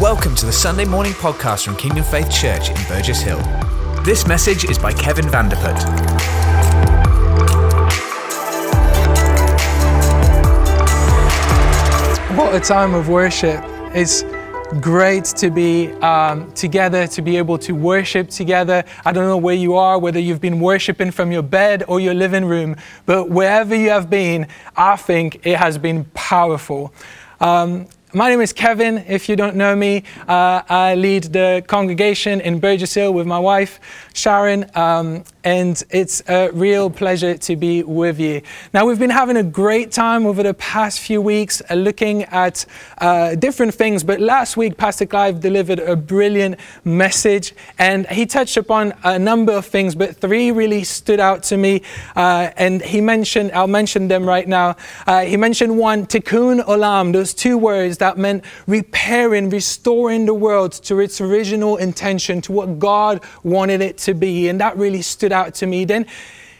Welcome to the Sunday morning podcast from Kingdom Faith Church in Burgess Hill. This message is by Kevin Vanderput. What a time of worship. It's great to be um, together, to be able to worship together. I don't know where you are, whether you've been worshiping from your bed or your living room, but wherever you have been, I think it has been powerful. Um, my name is Kevin. If you don't know me, uh, I lead the congregation in Burgess Hill with my wife, Sharon, um, and it's a real pleasure to be with you. Now, we've been having a great time over the past few weeks uh, looking at uh, different things, but last week, Pastor Clive delivered a brilliant message, and he touched upon a number of things, but three really stood out to me, uh, and he mentioned, I'll mention them right now. Uh, he mentioned one, tikkun olam, those two words that meant repairing, restoring the world to its original intention, to what God wanted it to be. And that really stood out to me. Then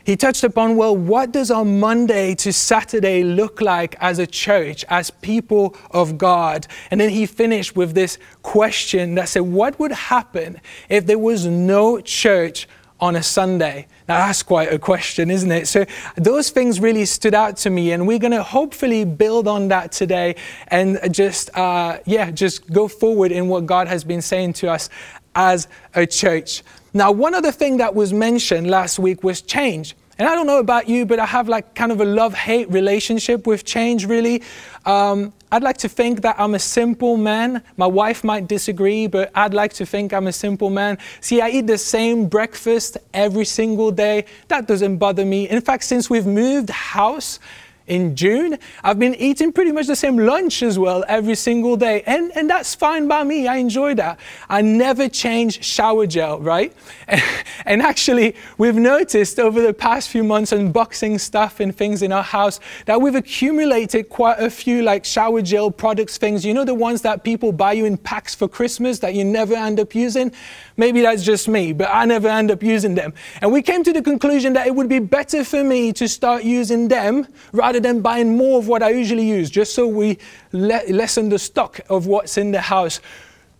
he touched upon, well, what does our Monday to Saturday look like as a church, as people of God? And then he finished with this question that said, what would happen if there was no church on a Sunday? Now, that's quite a question, isn't it? So, those things really stood out to me, and we're going to hopefully build on that today and just, uh, yeah, just go forward in what God has been saying to us as a church. Now, one other thing that was mentioned last week was change. And I don't know about you, but I have like kind of a love hate relationship with change, really. Um, I'd like to think that I'm a simple man. My wife might disagree, but I'd like to think I'm a simple man. See, I eat the same breakfast every single day. That doesn't bother me. In fact, since we've moved house, in June, I've been eating pretty much the same lunch as well every single day. And, and that's fine by me. I enjoy that. I never change shower gel, right? And, actually, we've noticed over the past few months unboxing stuff and things in our house that we've accumulated quite a few like shower gel products, things. You know, the ones that people buy you in packs for Christmas that you never end up using? Maybe that's just me, but I never end up using them. And we came to the conclusion that it would be better for me to start using them rather than buying more of what I usually use, just so we le- lessen the stock of what's in the house.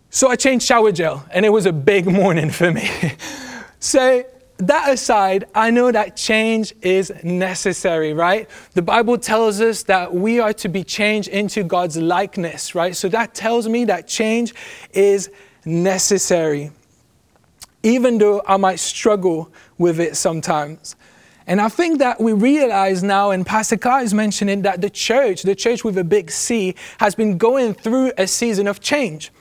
So I changed shower gel, and it was a big morning for me. so that aside, I know that change is necessary, right? The Bible tells us that we are to be changed into God's likeness, right? So that tells me that change is necessary, even though I might struggle with it sometimes. And I think that we realize now, and Pastor Clive is mentioning that the church, the church with a big C, has been going through a season of change,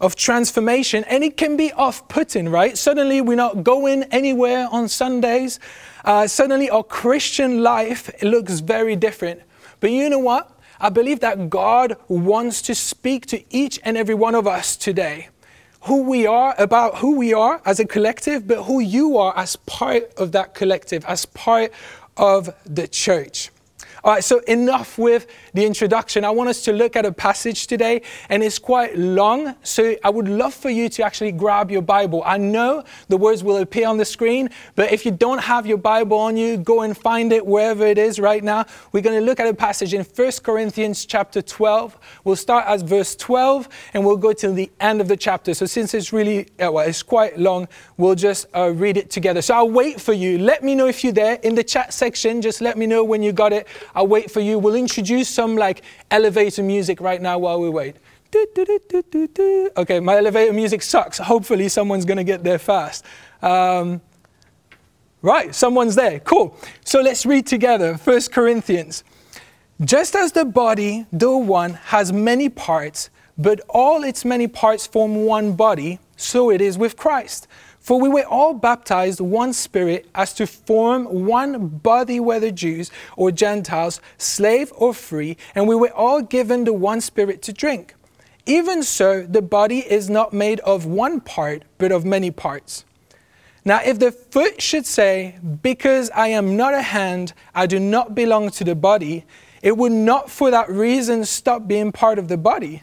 of transformation, and it can be off putting, right? Suddenly we're not going anywhere on Sundays. Uh, suddenly our Christian life looks very different. But you know what? I believe that God wants to speak to each and every one of us today who we are, about who we are as a collective, but who you are as part of that collective, as part of the church. All right, so enough with the introduction. I want us to look at a passage today, and it's quite long. So I would love for you to actually grab your Bible. I know the words will appear on the screen, but if you don't have your Bible on you, go and find it wherever it is right now. We're going to look at a passage in 1 Corinthians chapter 12. We'll start at verse 12, and we'll go till the end of the chapter. So since it's really, uh, well, it's quite long, we'll just uh, read it together. So I'll wait for you. Let me know if you're there in the chat section. Just let me know when you got it. I'll wait for you. We'll introduce some like elevator music right now while we wait. Okay, my elevator music sucks. Hopefully, someone's going to get there fast. Um, right, someone's there. Cool. So let's read together 1 Corinthians. Just as the body, though one, has many parts, but all its many parts form one body, so it is with Christ. For we were all baptized one spirit as to form one body, whether Jews or Gentiles, slave or free, and we were all given the one spirit to drink. Even so, the body is not made of one part, but of many parts. Now, if the foot should say, Because I am not a hand, I do not belong to the body, it would not for that reason stop being part of the body.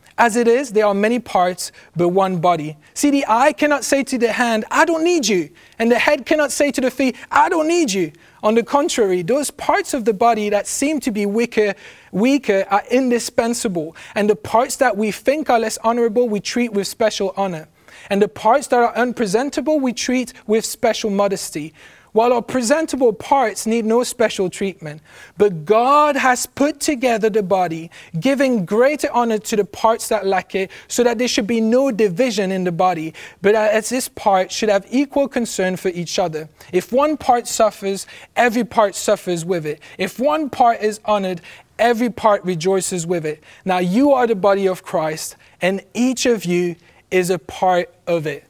As it is, there are many parts, but one body. See, the eye cannot say to the hand, I don't need you. And the head cannot say to the feet, I don't need you. On the contrary, those parts of the body that seem to be weaker, weaker are indispensable. And the parts that we think are less honorable, we treat with special honor. And the parts that are unpresentable, we treat with special modesty while our presentable parts need no special treatment. But God has put together the body, giving greater honor to the parts that lack it, so that there should be no division in the body, but as this part should have equal concern for each other. If one part suffers, every part suffers with it. If one part is honored, every part rejoices with it. Now you are the body of Christ, and each of you is a part of it.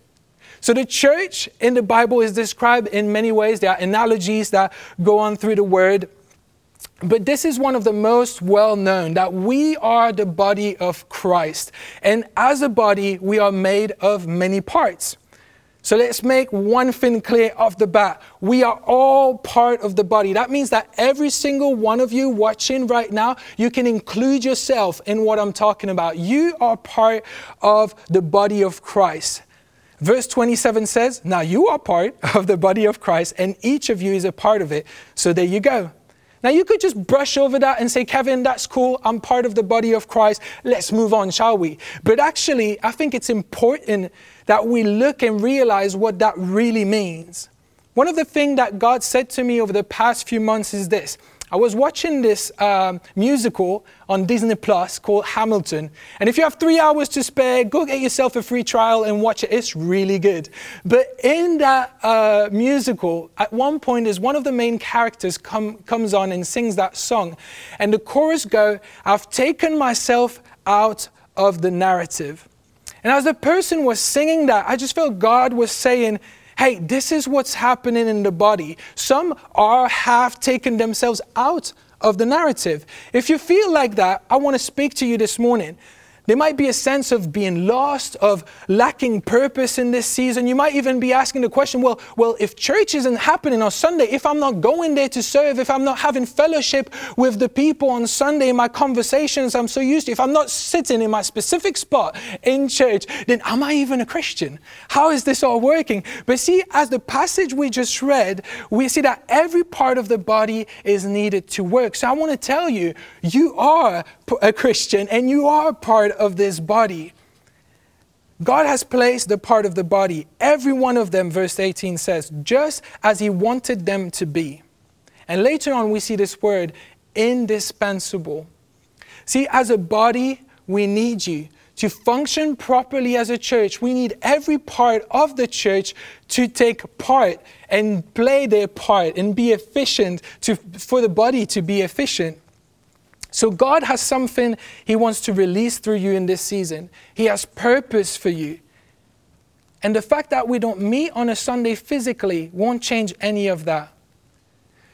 So the church in the Bible is described in many ways. There are analogies that go on through the word. But this is one of the most well known that we are the body of Christ. And as a body, we are made of many parts. So let's make one thing clear off the bat. We are all part of the body. That means that every single one of you watching right now, you can include yourself in what I'm talking about. You are part of the body of Christ. Verse 27 says, Now you are part of the body of Christ, and each of you is a part of it. So there you go. Now you could just brush over that and say, Kevin, that's cool. I'm part of the body of Christ. Let's move on, shall we? But actually, I think it's important that we look and realize what that really means. One of the things that God said to me over the past few months is this I was watching this um, musical on Disney Plus called Hamilton. And if you have three hours to spare, go get yourself a free trial and watch it. It's really good. But in that uh, musical, at one point, is one of the main characters come, comes on and sings that song. And the chorus go, I've taken myself out of the narrative. And as the person was singing that, I just felt God was saying, hey, this is what's happening in the body. Some are have taken themselves out of the narrative. If you feel like that, I want to speak to you this morning. There might be a sense of being lost, of lacking purpose in this season. You might even be asking the question, well, well, if church isn't happening on Sunday, if I'm not going there to serve, if I'm not having fellowship with the people on Sunday in my conversations I'm so used to, if I'm not sitting in my specific spot in church, then am I even a Christian? How is this all working? But see, as the passage we just read, we see that every part of the body is needed to work. So I want to tell you, you are a Christian and you are part of this body. God has placed the part of the body, every one of them, verse 18 says, just as He wanted them to be. And later on, we see this word, indispensable. See, as a body, we need you. To function properly as a church, we need every part of the church to take part and play their part and be efficient to, for the body to be efficient. So God has something He wants to release through you in this season. He has purpose for you. And the fact that we don't meet on a Sunday physically won't change any of that.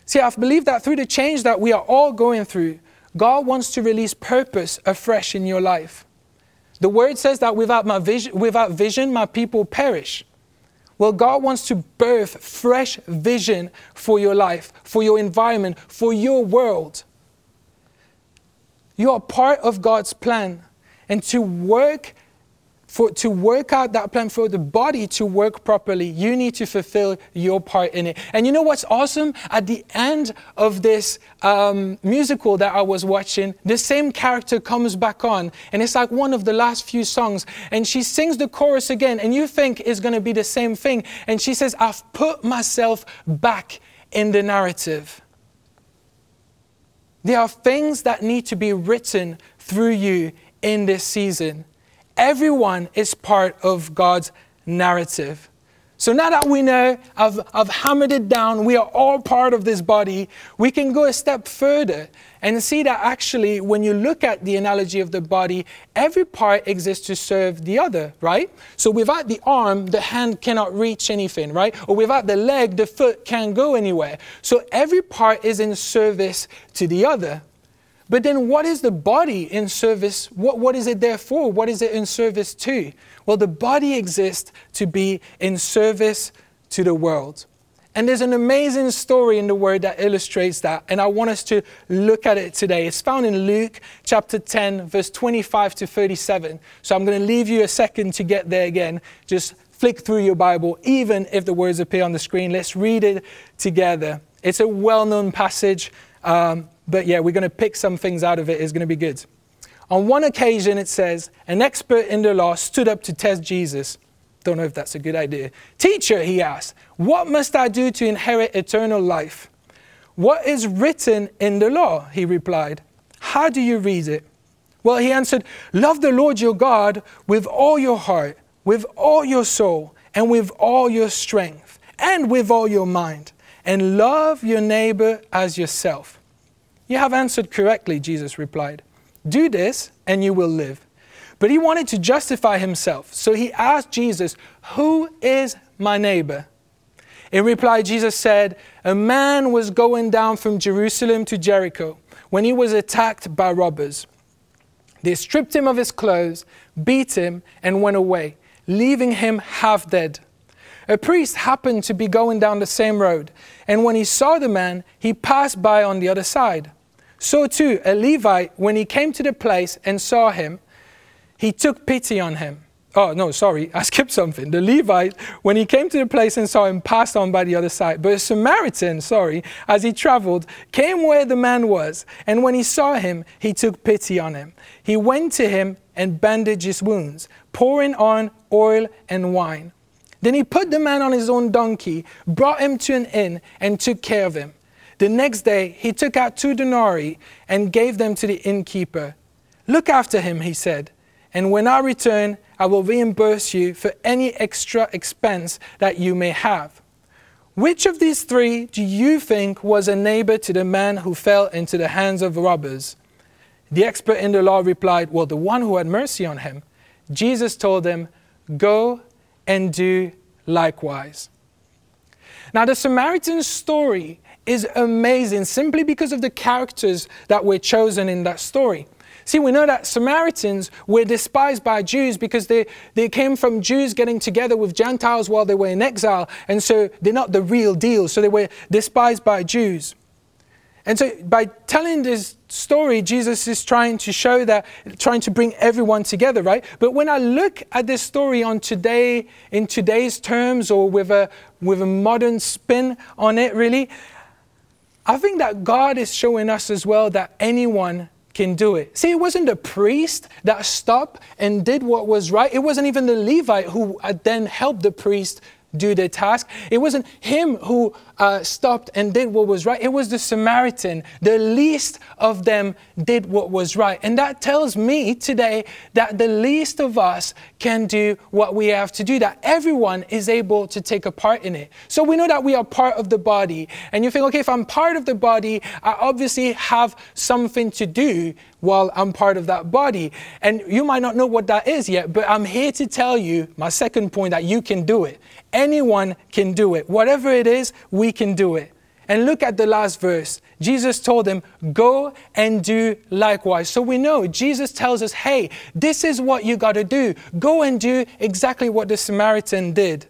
See, I believe that through the change that we are all going through, God wants to release purpose afresh in your life. The word says that without, my vision, without vision, my people perish. Well, God wants to birth fresh vision for your life, for your environment, for your world. You are part of God's plan. And to work for, to work out that plan for the body to work properly, you need to fulfill your part in it. And you know what's awesome? At the end of this um, musical that I was watching, the same character comes back on, and it's like one of the last few songs, and she sings the chorus again, and you think it's going to be the same thing. And she says, I've put myself back in the narrative. There are things that need to be written through you in this season. Everyone is part of God's narrative. So now that we know, I've, I've hammered it down, we are all part of this body, we can go a step further and see that actually, when you look at the analogy of the body, every part exists to serve the other, right? So without the arm, the hand cannot reach anything, right? Or without the leg, the foot can't go anywhere. So every part is in service to the other. But then, what is the body in service? What, what is it there for? What is it in service to? Well, the body exists to be in service to the world. And there's an amazing story in the Word that illustrates that, and I want us to look at it today. It's found in Luke chapter 10, verse 25 to 37. So I'm going to leave you a second to get there again. Just flick through your Bible, even if the words appear on the screen. Let's read it together. It's a well known passage. Um, but yeah, we're going to pick some things out of it. It's going to be good. On one occasion, it says, an expert in the law stood up to test Jesus. Don't know if that's a good idea. Teacher, he asked, what must I do to inherit eternal life? What is written in the law? He replied. How do you read it? Well, he answered, Love the Lord your God with all your heart, with all your soul, and with all your strength, and with all your mind, and love your neighbor as yourself. You have answered correctly, Jesus replied. Do this, and you will live. But he wanted to justify himself, so he asked Jesus, Who is my neighbor? In reply, Jesus said, A man was going down from Jerusalem to Jericho when he was attacked by robbers. They stripped him of his clothes, beat him, and went away, leaving him half dead. A priest happened to be going down the same road, and when he saw the man, he passed by on the other side. So too, a Levite, when he came to the place and saw him, he took pity on him. Oh, no, sorry, I skipped something. The Levite, when he came to the place and saw him, passed on by the other side. But a Samaritan, sorry, as he traveled, came where the man was. And when he saw him, he took pity on him. He went to him and bandaged his wounds, pouring on oil and wine. Then he put the man on his own donkey, brought him to an inn, and took care of him. The next day, he took out two denarii and gave them to the innkeeper. Look after him, he said, and when I return, I will reimburse you for any extra expense that you may have. Which of these three do you think was a neighbor to the man who fell into the hands of robbers? The expert in the law replied, Well, the one who had mercy on him. Jesus told them, Go and do likewise. Now, the Samaritan story is amazing simply because of the characters that were chosen in that story. See, we know that Samaritans were despised by Jews because they, they came from Jews getting together with Gentiles while they were in exile, and so they're not the real deal. So they were despised by Jews. And so by telling this story, Jesus is trying to show that, trying to bring everyone together, right? But when I look at this story on today, in today's terms, or with a, with a modern spin on it, really, I think that God is showing us as well that anyone can do it. See, it wasn't the priest that stopped and did what was right. It wasn't even the Levite who uh, then helped the priest do the task. It wasn't him who uh, stopped and did what was right. It was the Samaritan. The least of them did what was right. And that tells me today that the least of us can do what we have to do, that everyone is able to take a part in it. So we know that we are part of the body. And you think, okay, if I'm part of the body, I obviously have something to do while I'm part of that body. And you might not know what that is yet, but I'm here to tell you, my second point, that you can do it. Anyone can do it. Whatever it is, we can do it. And look at the last verse. Jesus told them, Go and do likewise. So we know Jesus tells us, Hey, this is what you got to do. Go and do exactly what the Samaritan did.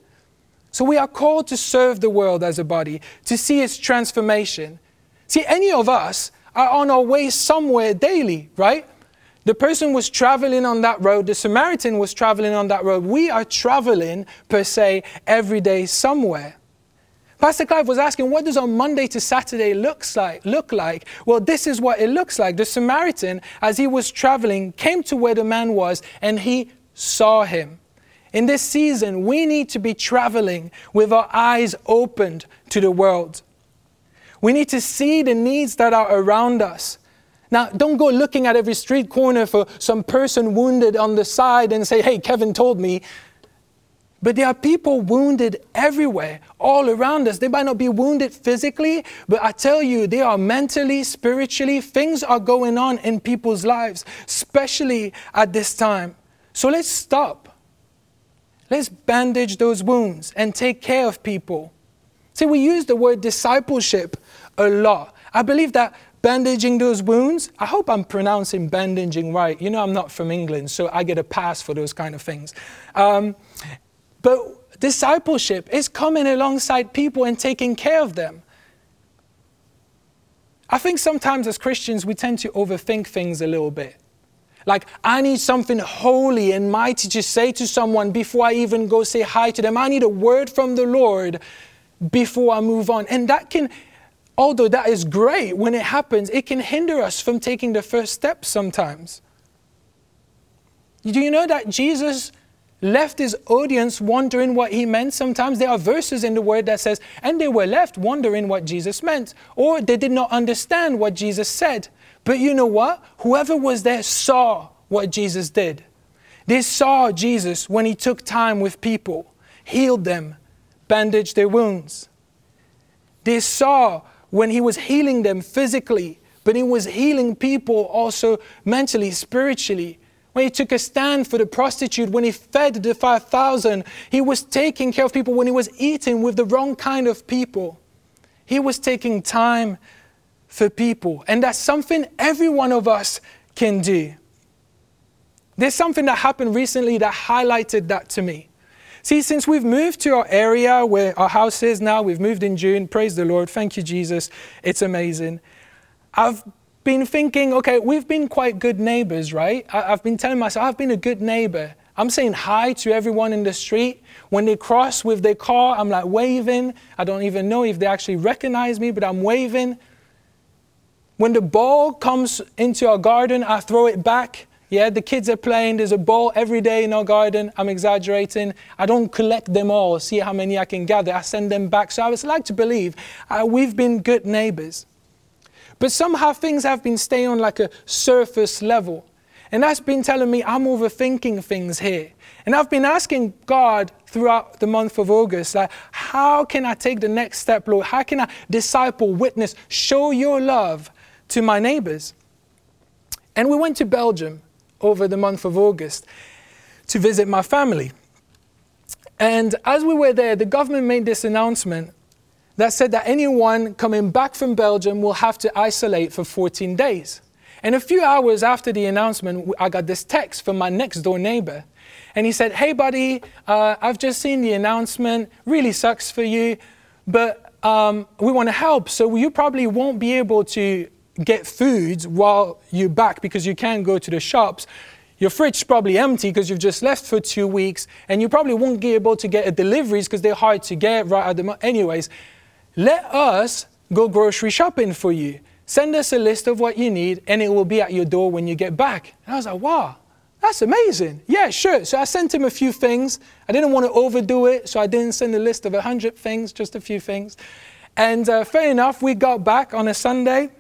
So we are called to serve the world as a body, to see its transformation. See, any of us are on our way somewhere daily, right? The person was traveling on that road, the Samaritan was traveling on that road. We are traveling, per se, every day somewhere. Pastor Clive was asking, what does on Monday to Saturday looks like, look like? Well, this is what it looks like. The Samaritan, as he was traveling, came to where the man was and he saw him. In this season, we need to be traveling with our eyes opened to the world. We need to see the needs that are around us. Now, don't go looking at every street corner for some person wounded on the side and say, hey, Kevin told me. But there are people wounded everywhere, all around us. They might not be wounded physically, but I tell you, they are mentally, spiritually, things are going on in people's lives, especially at this time. So let's stop. Let's bandage those wounds and take care of people. See, we use the word discipleship a lot. I believe that bandaging those wounds. I hope I'm pronouncing bandaging right. You know, I'm not from England, so I get a pass for those kind of things. Um, but discipleship is coming alongside people and taking care of them. I think sometimes as Christians, we tend to overthink things a little bit. Like, I need something holy and mighty to say to someone before I even go say hi to them. I need a word from the Lord before I move on. And that can, although that is great when it happens, it can hinder us from taking the first step sometimes. Do you know that Jesus left his audience wondering what he meant. Sometimes there are verses in the word that says and they were left wondering what jesus meant or they did not understand what jesus said. But you know what? Whoever was there saw what jesus did. They saw jesus when he took time with people healed them bandaged their wounds. They saw when he was healing them physically but he was healing people also mentally spiritually when he took a stand for the prostitute, when he fed the 5,000, he was taking care of people when he was eating with the wrong kind of people. He was taking time for people. And that's something every one of us can do. There's something that happened recently that highlighted that to me. See, since we've moved to our area where our house is now, we've moved in June, praise the Lord, thank you, Jesus, it's amazing. I've been thinking, okay, we've been quite good neighbors, right? I, have been telling myself, I've been a good neighbor. I'm saying hi to everyone in the street. When they cross with their car, I'm like waving. I don't even know if they actually recognize me, but I'm waving. When the ball comes into our garden, I throw it back. Yeah, the kids are playing. There's a ball every day in our garden. I'm exaggerating. I don't collect them all, see how many I can gather. I send them back. So I would like to believe uh, we've been good neighbors. But somehow things have been staying on like a surface level. And that's been telling me I'm overthinking things here. And I've been asking God throughout the month of August, like, how can I take the next step, Lord? How can I disciple, witness, show your love to my neighbors? And we went to Belgium over the month of August to visit my family. And as we were there, the government made this announcement that said that anyone coming back from Belgium will have to isolate for 14 days. And a few hours after the announcement, I got this text from my next door neighbor. And he said, Hey, buddy, uh, I've just seen the announcement. Really sucks for you, but um, we want to help. So you probably won't be able to get food while you're back because you can't go to the shops. Your fridge's probably empty because you've just left for two weeks, and you probably won't be able to get deliveries because they're hard to get right at the moment. Anyways, let us go grocery shopping for you. Send us a list of what you need, and it will be at your door when you get back. And I was like, wow, that's amazing. Yeah, sure. So I sent him a few things. I didn't want to overdo it, so I didn't send a list of 100 things, just a few things. And uh, fair enough, we got back on a Sunday,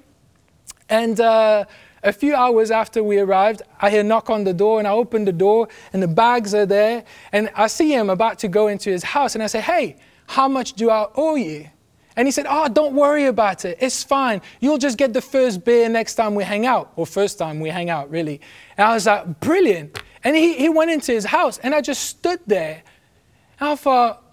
and uh, a few hours after we arrived, I hear a knock on the door, and I open the door, and the bags are there, and I see him about to go into his house, and I say, hey, how much do I owe you? And he said, Oh, don't worry about it. It's fine. You'll just get the first beer next time we hang out, or first time we hang out, really. And I was like, Brilliant. And he, he went into his house, and I just stood there. And I thought,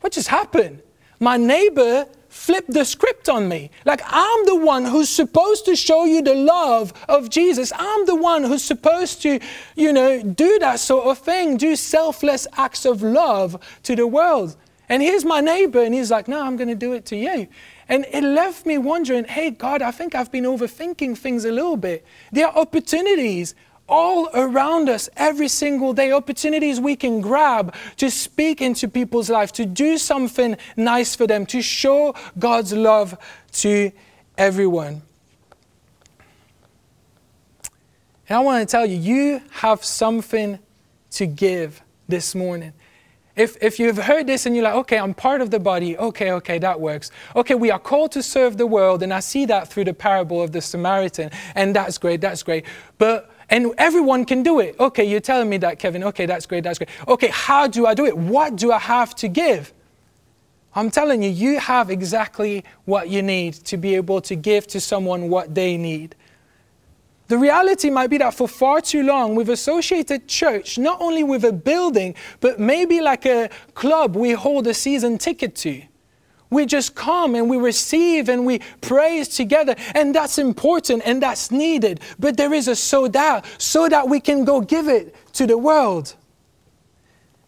What just happened? My neighbor flipped the script on me. Like, I'm the one who's supposed to show you the love of Jesus. I'm the one who's supposed to, you know, do that sort of thing, do selfless acts of love to the world. And here's my neighbor, and he's like, No, I'm going to do it to you. And it left me wondering, hey, God, I think I've been overthinking things a little bit. There are opportunities all around us every single day, opportunities we can grab to speak into people's life, to do something nice for them, to show God's love to everyone. And I want to tell you, you have something to give this morning. If, if you've heard this and you're like, okay, I'm part of the body, okay, okay, that works. Okay, we are called to serve the world, and I see that through the parable of the Samaritan, and that's great, that's great. But and everyone can do it. Okay, you're telling me that, Kevin. Okay, that's great, that's great. Okay, how do I do it? What do I have to give? I'm telling you, you have exactly what you need to be able to give to someone what they need. The reality might be that for far too long we've associated church not only with a building, but maybe like a club we hold a season ticket to. We just come and we receive and we praise together. And that's important and that's needed. But there is a so that, so that we can go give it to the world.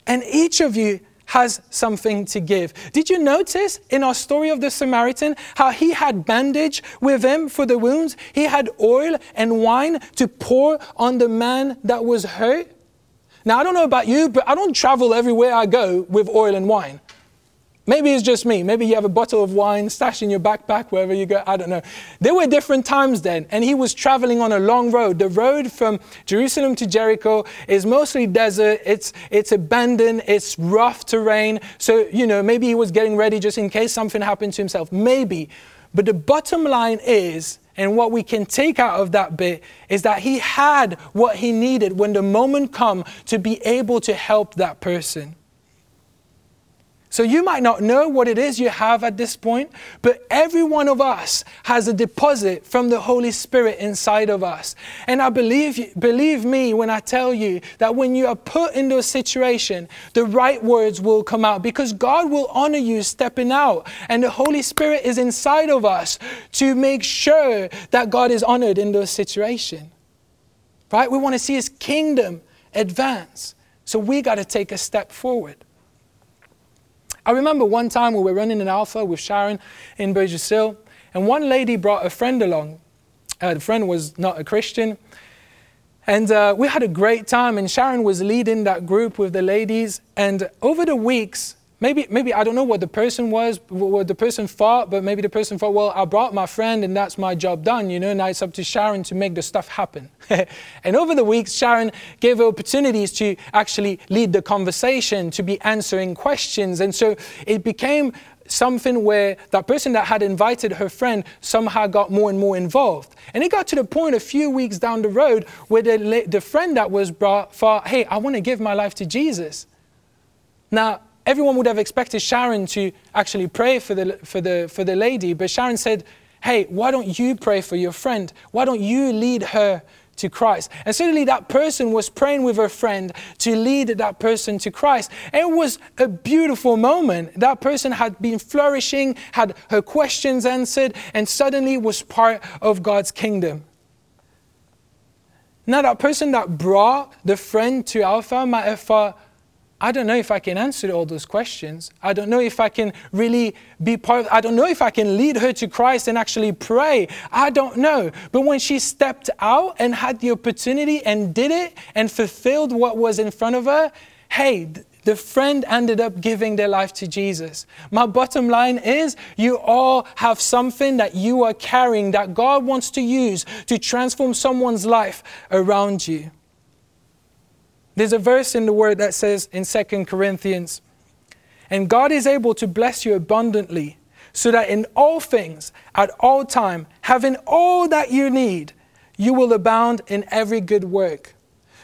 And each of you has something to give. Did you notice in our story of the Samaritan how he had bandage with him for the wounds? He had oil and wine to pour on the man that was hurt. Now, I don't know about you, but I don't travel everywhere I go with oil and wine. Maybe it's just me. Maybe you have a bottle of wine stashed in your backpack wherever you go. I don't know. There were different times then, and he was traveling on a long road. The road from Jerusalem to Jericho is mostly desert. It's it's abandoned. It's rough terrain. So you know maybe he was getting ready just in case something happened to himself. Maybe, but the bottom line is. And what we can take out of that bit is that he had what he needed when the moment come to be able to help that person. So you might not know what it is you have at this point, but every one of us has a deposit from the Holy Spirit inside of us. And I believe, believe me when I tell you that when you are put into a situation, the right words will come out because God will honor you stepping out. And the Holy Spirit is inside of us to make sure that God is honored in those situations. Right? We want to see His kingdom advance. So we got to take a step forward. I remember one time we were running an alpha with Sharon in Burgess Hill, and one lady brought a friend along. Uh, the friend was not a Christian. And uh, we had a great time, and Sharon was leading that group with the ladies. And over the weeks, Maybe, maybe I don't know what the person was, what the person thought, but maybe the person thought, well, I brought my friend and that's my job done, you know, now it's up to Sharon to make the stuff happen. and over the weeks, Sharon gave opportunities to actually lead the conversation, to be answering questions. And so it became something where that person that had invited her friend somehow got more and more involved. And it got to the point a few weeks down the road where the, the friend that was brought thought, hey, I want to give my life to Jesus. Now, everyone would have expected Sharon to actually pray for the, for the, for the lady, but Sharon said, Hey, why don't you pray for your friend? Why don't you lead her to Christ? And suddenly that person was praying with her friend to lead that person to Christ. And it was a beautiful moment. That person had been flourishing, had her questions answered, and suddenly was part of God's kingdom. Now, that person that brought the friend to Alpha might have thought, I don't know if I can answer all those questions. I don't know if I can really be part of, I don't know if I can lead her to Christ and actually pray. I don't know. But when she stepped out and had the opportunity and did it and fulfilled what was in front of her, hey, the friend ended up giving their life to Jesus. My bottom line is you all have something that you are carrying that God wants to use to transform someone's life around you. There's a verse in the word that says in 2 Corinthians, and God is able to bless you abundantly, so that in all things, at all time, having all that you need, you will abound in every good work.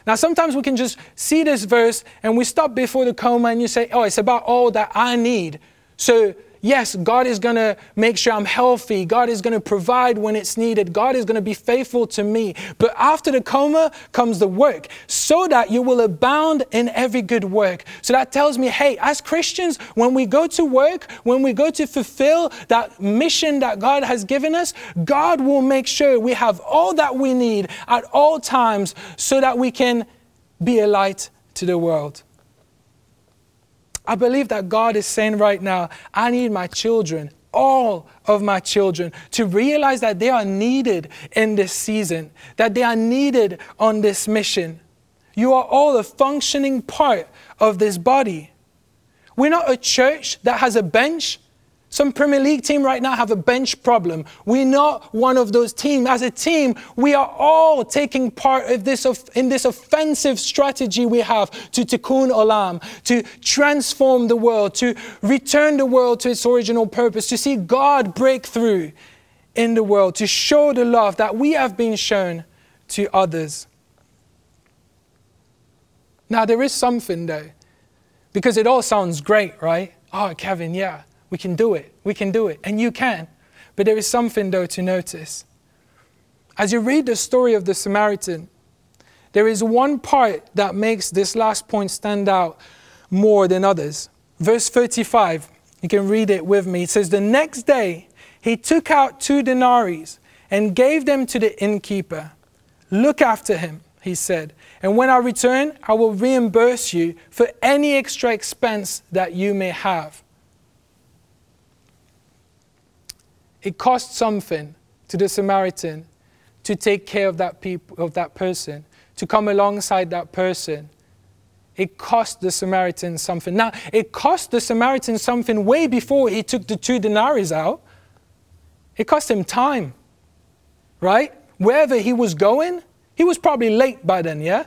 Now, sometimes we can just see this verse and we stop before the comma and you say, Oh, it's about all that I need. So Yes, God is going to make sure I'm healthy. God is going to provide when it's needed. God is going to be faithful to me. But after the coma comes the work, so that you will abound in every good work. So that tells me, hey, as Christians, when we go to work, when we go to fulfill that mission that God has given us, God will make sure we have all that we need at all times so that we can be a light to the world. I believe that God is saying right now, I need my children, all of my children, to realize that they are needed in this season, that they are needed on this mission. You are all a functioning part of this body. We're not a church that has a bench some Premier League team right now have a bench problem. We're not one of those teams. As a team, we are all taking part of this in this offensive strategy we have to tikkun olam, to transform the world, to return the world to its original purpose, to see God break through in the world, to show the love that we have been shown to others. Now, there is something though, because it all sounds great, right? Oh, Kevin, yeah. We can do it. We can do it. And you can. But there is something, though, to notice. As you read the story of the Samaritan, there is one part that makes this last point stand out more than others. Verse 35, You can read it with me. It says, The next day he took out two denarii and gave them to the innkeeper. Look after him, he said, and when I return, I will reimburse you for any extra expense that you may have. It cost something to the Samaritan to take care of that, peop- of that person, to come alongside that person. It cost the Samaritan something. Now, it cost the Samaritan something way before he took the two denarii out. It cost him time, right? Wherever he was going, he was probably late by then, yeah?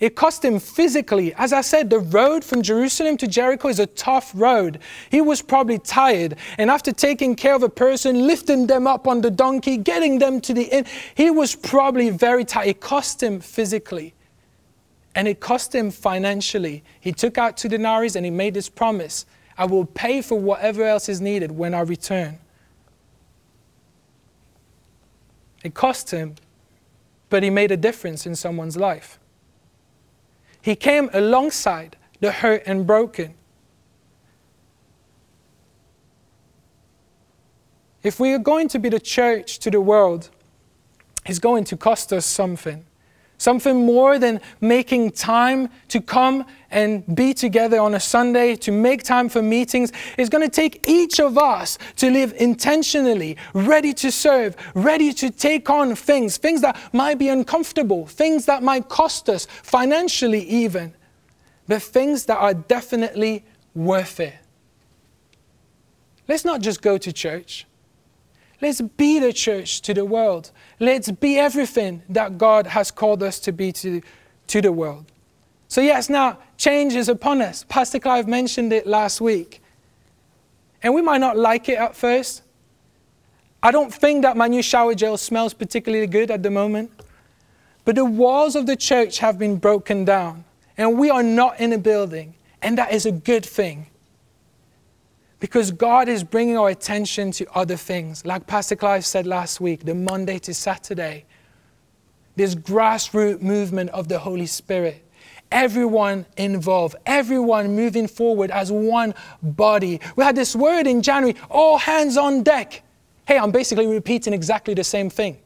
It cost him physically. As I said, the road from Jerusalem to Jericho is a tough road. He was probably tired. And after taking care of a person, lifting them up on the donkey, getting them to the inn, he was probably very tired. It cost him physically. And it cost him financially. He took out two denarii and he made this promise I will pay for whatever else is needed when I return. It cost him, but he made a difference in someone's life. He came alongside the hurt and broken. If we are going to be the church to the world, it's going to cost us something. Something more than making time to come and be together on a Sunday, to make time for meetings. It's going to take each of us to live intentionally, ready to serve, ready to take on things, things that might be uncomfortable, things that might cost us financially, even, but things that are definitely worth it. Let's not just go to church. Let's be the church to the world. Let's be everything that God has called us to be to, to the world. So, yes, now change is upon us. Pastor Clive mentioned it last week. And we might not like it at first. I don't think that my new shower gel smells particularly good at the moment. But the walls of the church have been broken down, and we are not in a building, and that is a good thing. Because God is bringing our attention to other things. Like Pastor Clive said last week, the Monday to Saturday, this grassroots movement of the Holy Spirit. Everyone involved, everyone moving forward as one body. We had this word in January all hands on deck. Hey, I'm basically repeating exactly the same thing.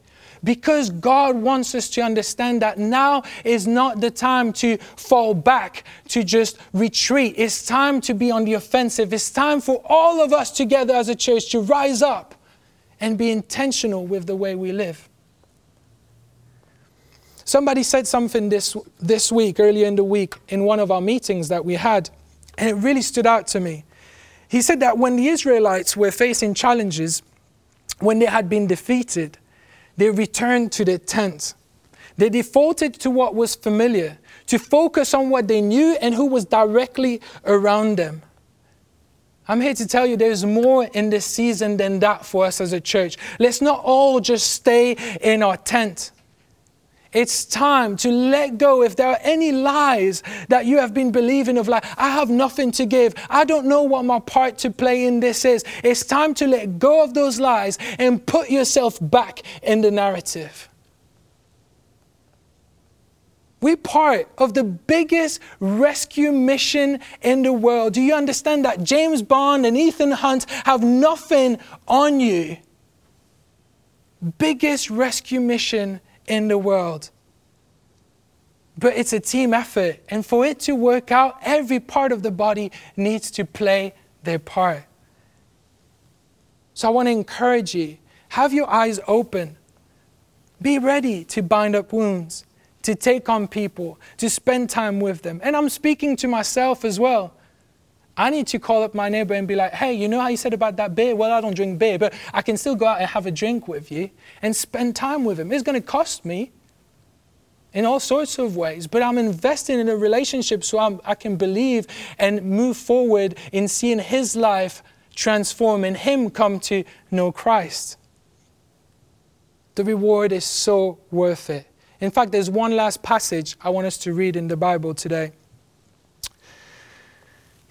Because God wants us to understand that now is not the time to fall back, to just retreat. It's time to be on the offensive. It's time for all of us together as a church to rise up and be intentional with the way we live. Somebody said something this, this week, earlier in the week, in one of our meetings that we had, and it really stood out to me. He said that when the Israelites were facing challenges, when they had been defeated, they returned to their tent. They defaulted to what was familiar, to focus on what they knew and who was directly around them. I'm here to tell you there's more in this season than that for us as a church. Let's not all just stay in our tent. It's time to let go. If there are any lies that you have been believing of like, I have nothing to give. I don't know what my part to play in this is. It's time to let go of those lies and put yourself back in the narrative. We're part of the biggest rescue mission in the world. Do you understand that James Bond and Ethan Hunt have nothing on you? Biggest rescue mission in the world. But it's a team effort. And for it to work out, every part of the body needs to play their part. So I want to encourage you have your eyes open. Be ready to bind up wounds, to take on people, to spend time with them. And I'm speaking to myself as well. I need to call up my neighbor and be like, hey, you know how you said about that beer? Well, I don't drink beer, but I can still go out and have a drink with you and spend time with him. It's going to cost me in all sorts of ways, but I'm investing in a relationship so I'm, i can believe and move forward in seeing his life transform and him come to know Christ. The reward is so worth it. In fact, there's one last passage I want us to read in the Bible today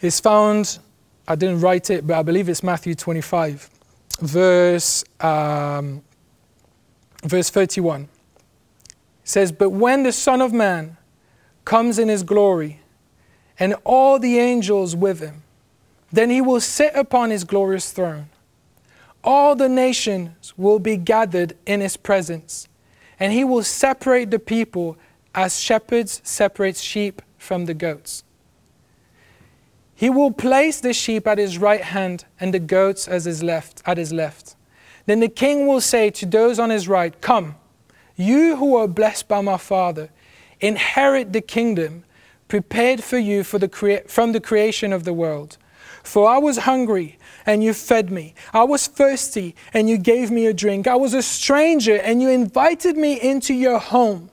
is found, I didn't write it, but I believe it's Matthew 25, verse, um, verse 31. It says, But when the Son of Man comes in his glory, and all the angels with him, Then he will sit upon his glorious throne. All the nations will be gathered in his presence, and he will separate the people as shepherds separate sheep from the goats. He will place the sheep at his right hand and the goats as his left at his left. Then the king will say to those on his right, Come, you who are blessed by my Father, inherit the kingdom prepared for you for the crea- from the creation of the world. For I was hungry, and you fed me. I was thirsty, and you gave me a drink. I was a stranger, and you invited me into your home.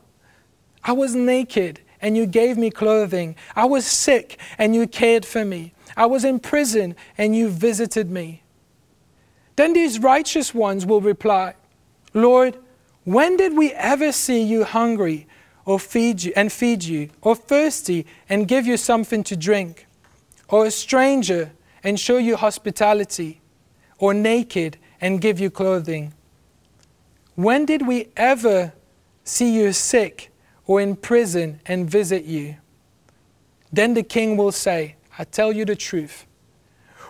I was naked, and you gave me clothing. I was sick, and you cared for me. I was in prison, and you visited me. Then these righteous ones will reply, Lord, when did we ever see you hungry or feed you and feed you, or thirsty and give you something to drink, or a stranger and show you hospitality, or naked and give you clothing? When did we ever see you sick or in prison and visit you? Then the king will say, I tell you the truth.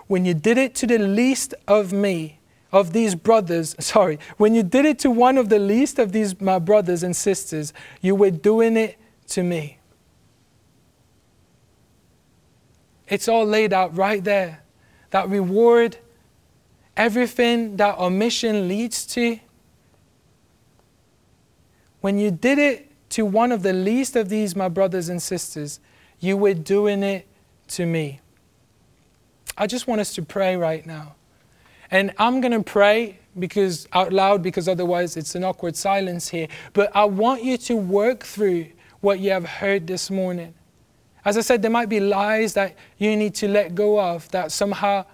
When you did it to the least of me, of these brothers, sorry, when you did it to one of the least of these my brothers and sisters, you were doing it to me. It's all laid out right there. That reward, everything that omission leads to. When you did it to one of the least of these, my brothers and sisters, you were doing it to me. I just want us to pray right now. And I'm going to pray because out loud because otherwise it's an awkward silence here. But I want you to work through what you have heard this morning. As I said, there might be lies that you need to let go of that somehow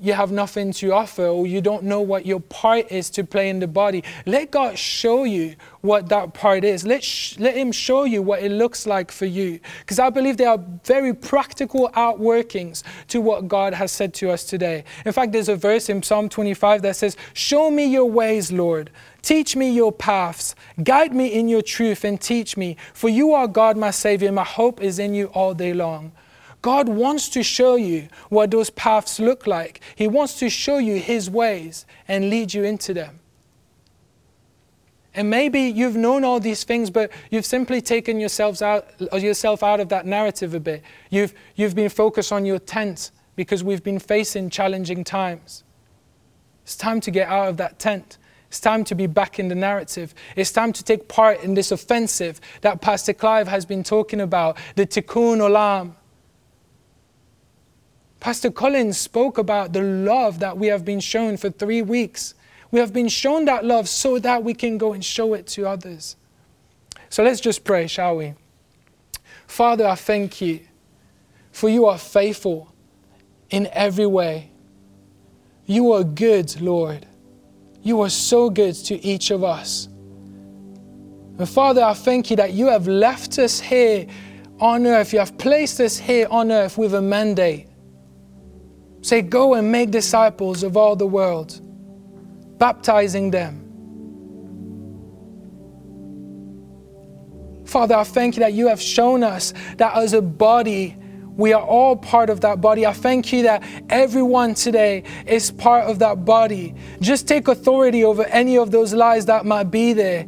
you have nothing to offer or you don't know what your part is to play in the body. Let God show you what that part is. Let, sh- let Him show you what it looks like for you. Because I believe there are very practical outworkings to what God has said to us today. In fact, there's a verse in Psalm 25 that says, Show me your ways, Lord. Teach me your paths. Guide me in your truth and teach me. For you are God, my Savior. My hope is in you all day long. God wants to show you what those paths look like. He wants to show you His ways and lead you into them. And maybe you've known all these things, but you've simply taken yourselves out, yourself out of that narrative a bit. You've, you've been focused on your tent because we've been facing challenging times. It's time to get out of that tent. It's time to be back in the narrative. It's time to take part in this offensive that Pastor Clive has been talking about, the tikkun olam. Pastor Collins spoke about the love that we have been shown for three weeks. We have been shown that love so that we can go and show it to others. So let's just pray, shall we? Father, I thank you for you are faithful in every way. You are good, Lord. You are so good to each of us. And Father, I thank you that you have left us here on earth. You have placed us here on earth with a mandate Say, Go and make disciples of all the world, baptizing them. Father, I thank you that you have shown us that as a body, we are all part of that body. I thank you that everyone today is part of that body. Just take authority over any of those lies that might be there.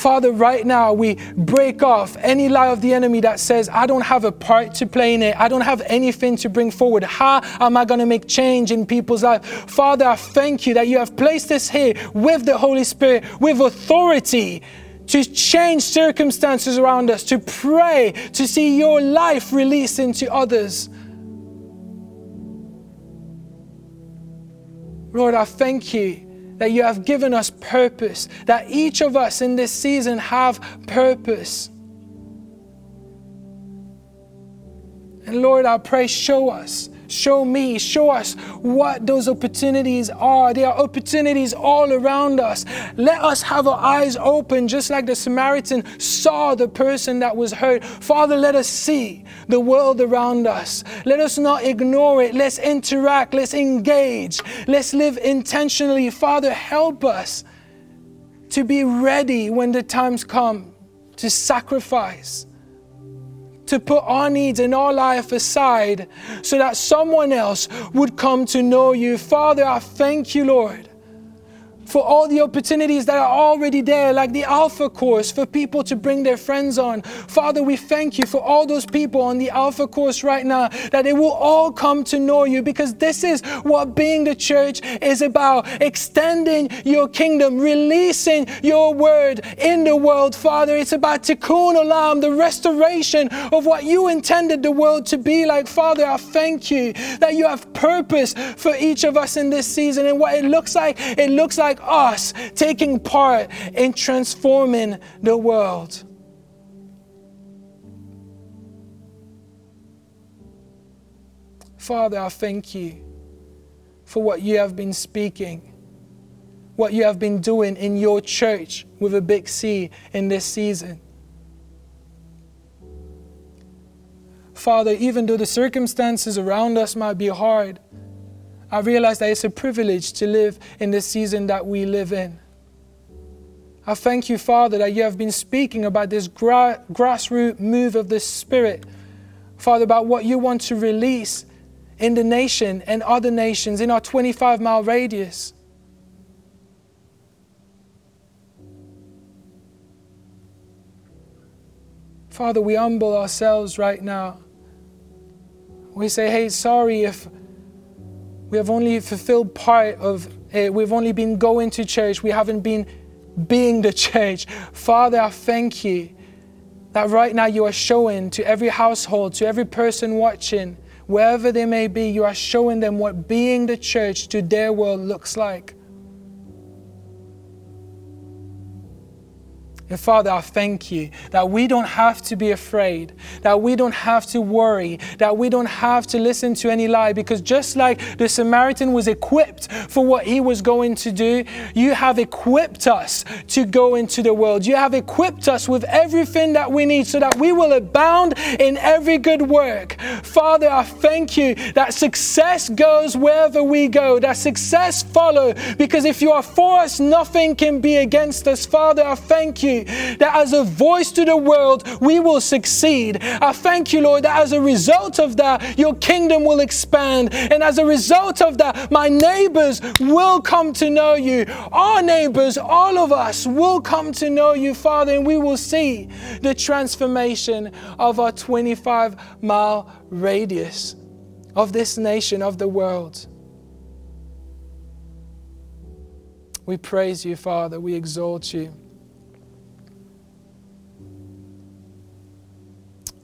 Father, right now we break off any lie of the enemy that says, I don't have a part to play in it. I don't have anything to bring forward. How am I going to make change in people's lives? Father, I thank you that you have placed us here with the Holy Spirit, with authority to change circumstances around us, to pray, to see your life released into others. Lord, I thank you that you have given us purpose, that each of us in this season have purpose. And Lord, I pray, show us, show me, show us what those opportunities are. There are opportunities all around us. Let us have our eyes open, just like the Samaritan saw the person that was hurt. Father, let us see the world around us. Let us not ignore it. Let's interact. Let's engage. Let's live intentionally. Father, help us to be ready when the times come to sacrifice to put our needs and our life aside so that someone else would come to know you. Father, I thank you, Lord for all the opportunities that are already there, like the Alpha course, for people to bring their friends on. Father, we thank you for all those people on the Alpha course right now, that they will all come to know you because this is what being the church is about extending your kingdom, releasing your word in the world. Father, it's about tikkun olam, the restoration of what you intended the world to be like. Father, I thank you that you have purpose for each of us in this season. And what it looks like, it looks like us taking part in transforming the world. Father, I thank you for what you have been speaking, what you have been doing in your church with a big C in this season. Father, even though the circumstances around us might be hard, I realize that it's a privilege to live in the season that we live in. I thank you, Father, that you have been speaking about this gra- grassroots move of the Spirit, Father, about what you want to release in the nation and other nations in our 25 mile radius. Father, we humble ourselves right now. We say, hey, sorry if we have only fulfilled part of it. We've only been going to church. We haven't been being the church. Father, I thank you that right now you are showing to every household, to every person watching, wherever they may be, you are showing them what being the church to their world looks like. And Father, I thank you that we don't have to be afraid, that we don't have to worry, that we don't have to listen to any lie, because just like the Samaritan was equipped for what he was going to do, you have equipped us to go into the world. You have equipped us with everything that we need so that we will abound in every good work. Father, I thank you that success goes wherever we go, that success follows, because if you are for us, nothing can be against us. Father, I thank that as a voice to the world, we will succeed. I thank you, Lord, that as a result of that, your kingdom will expand. And as a result of that, my neighbors will come to know you. Our neighbors, all of us, will come to know you, Father, and we will see the transformation of our 25 mile radius of this nation, of the world. We praise you, Father. We exalt you.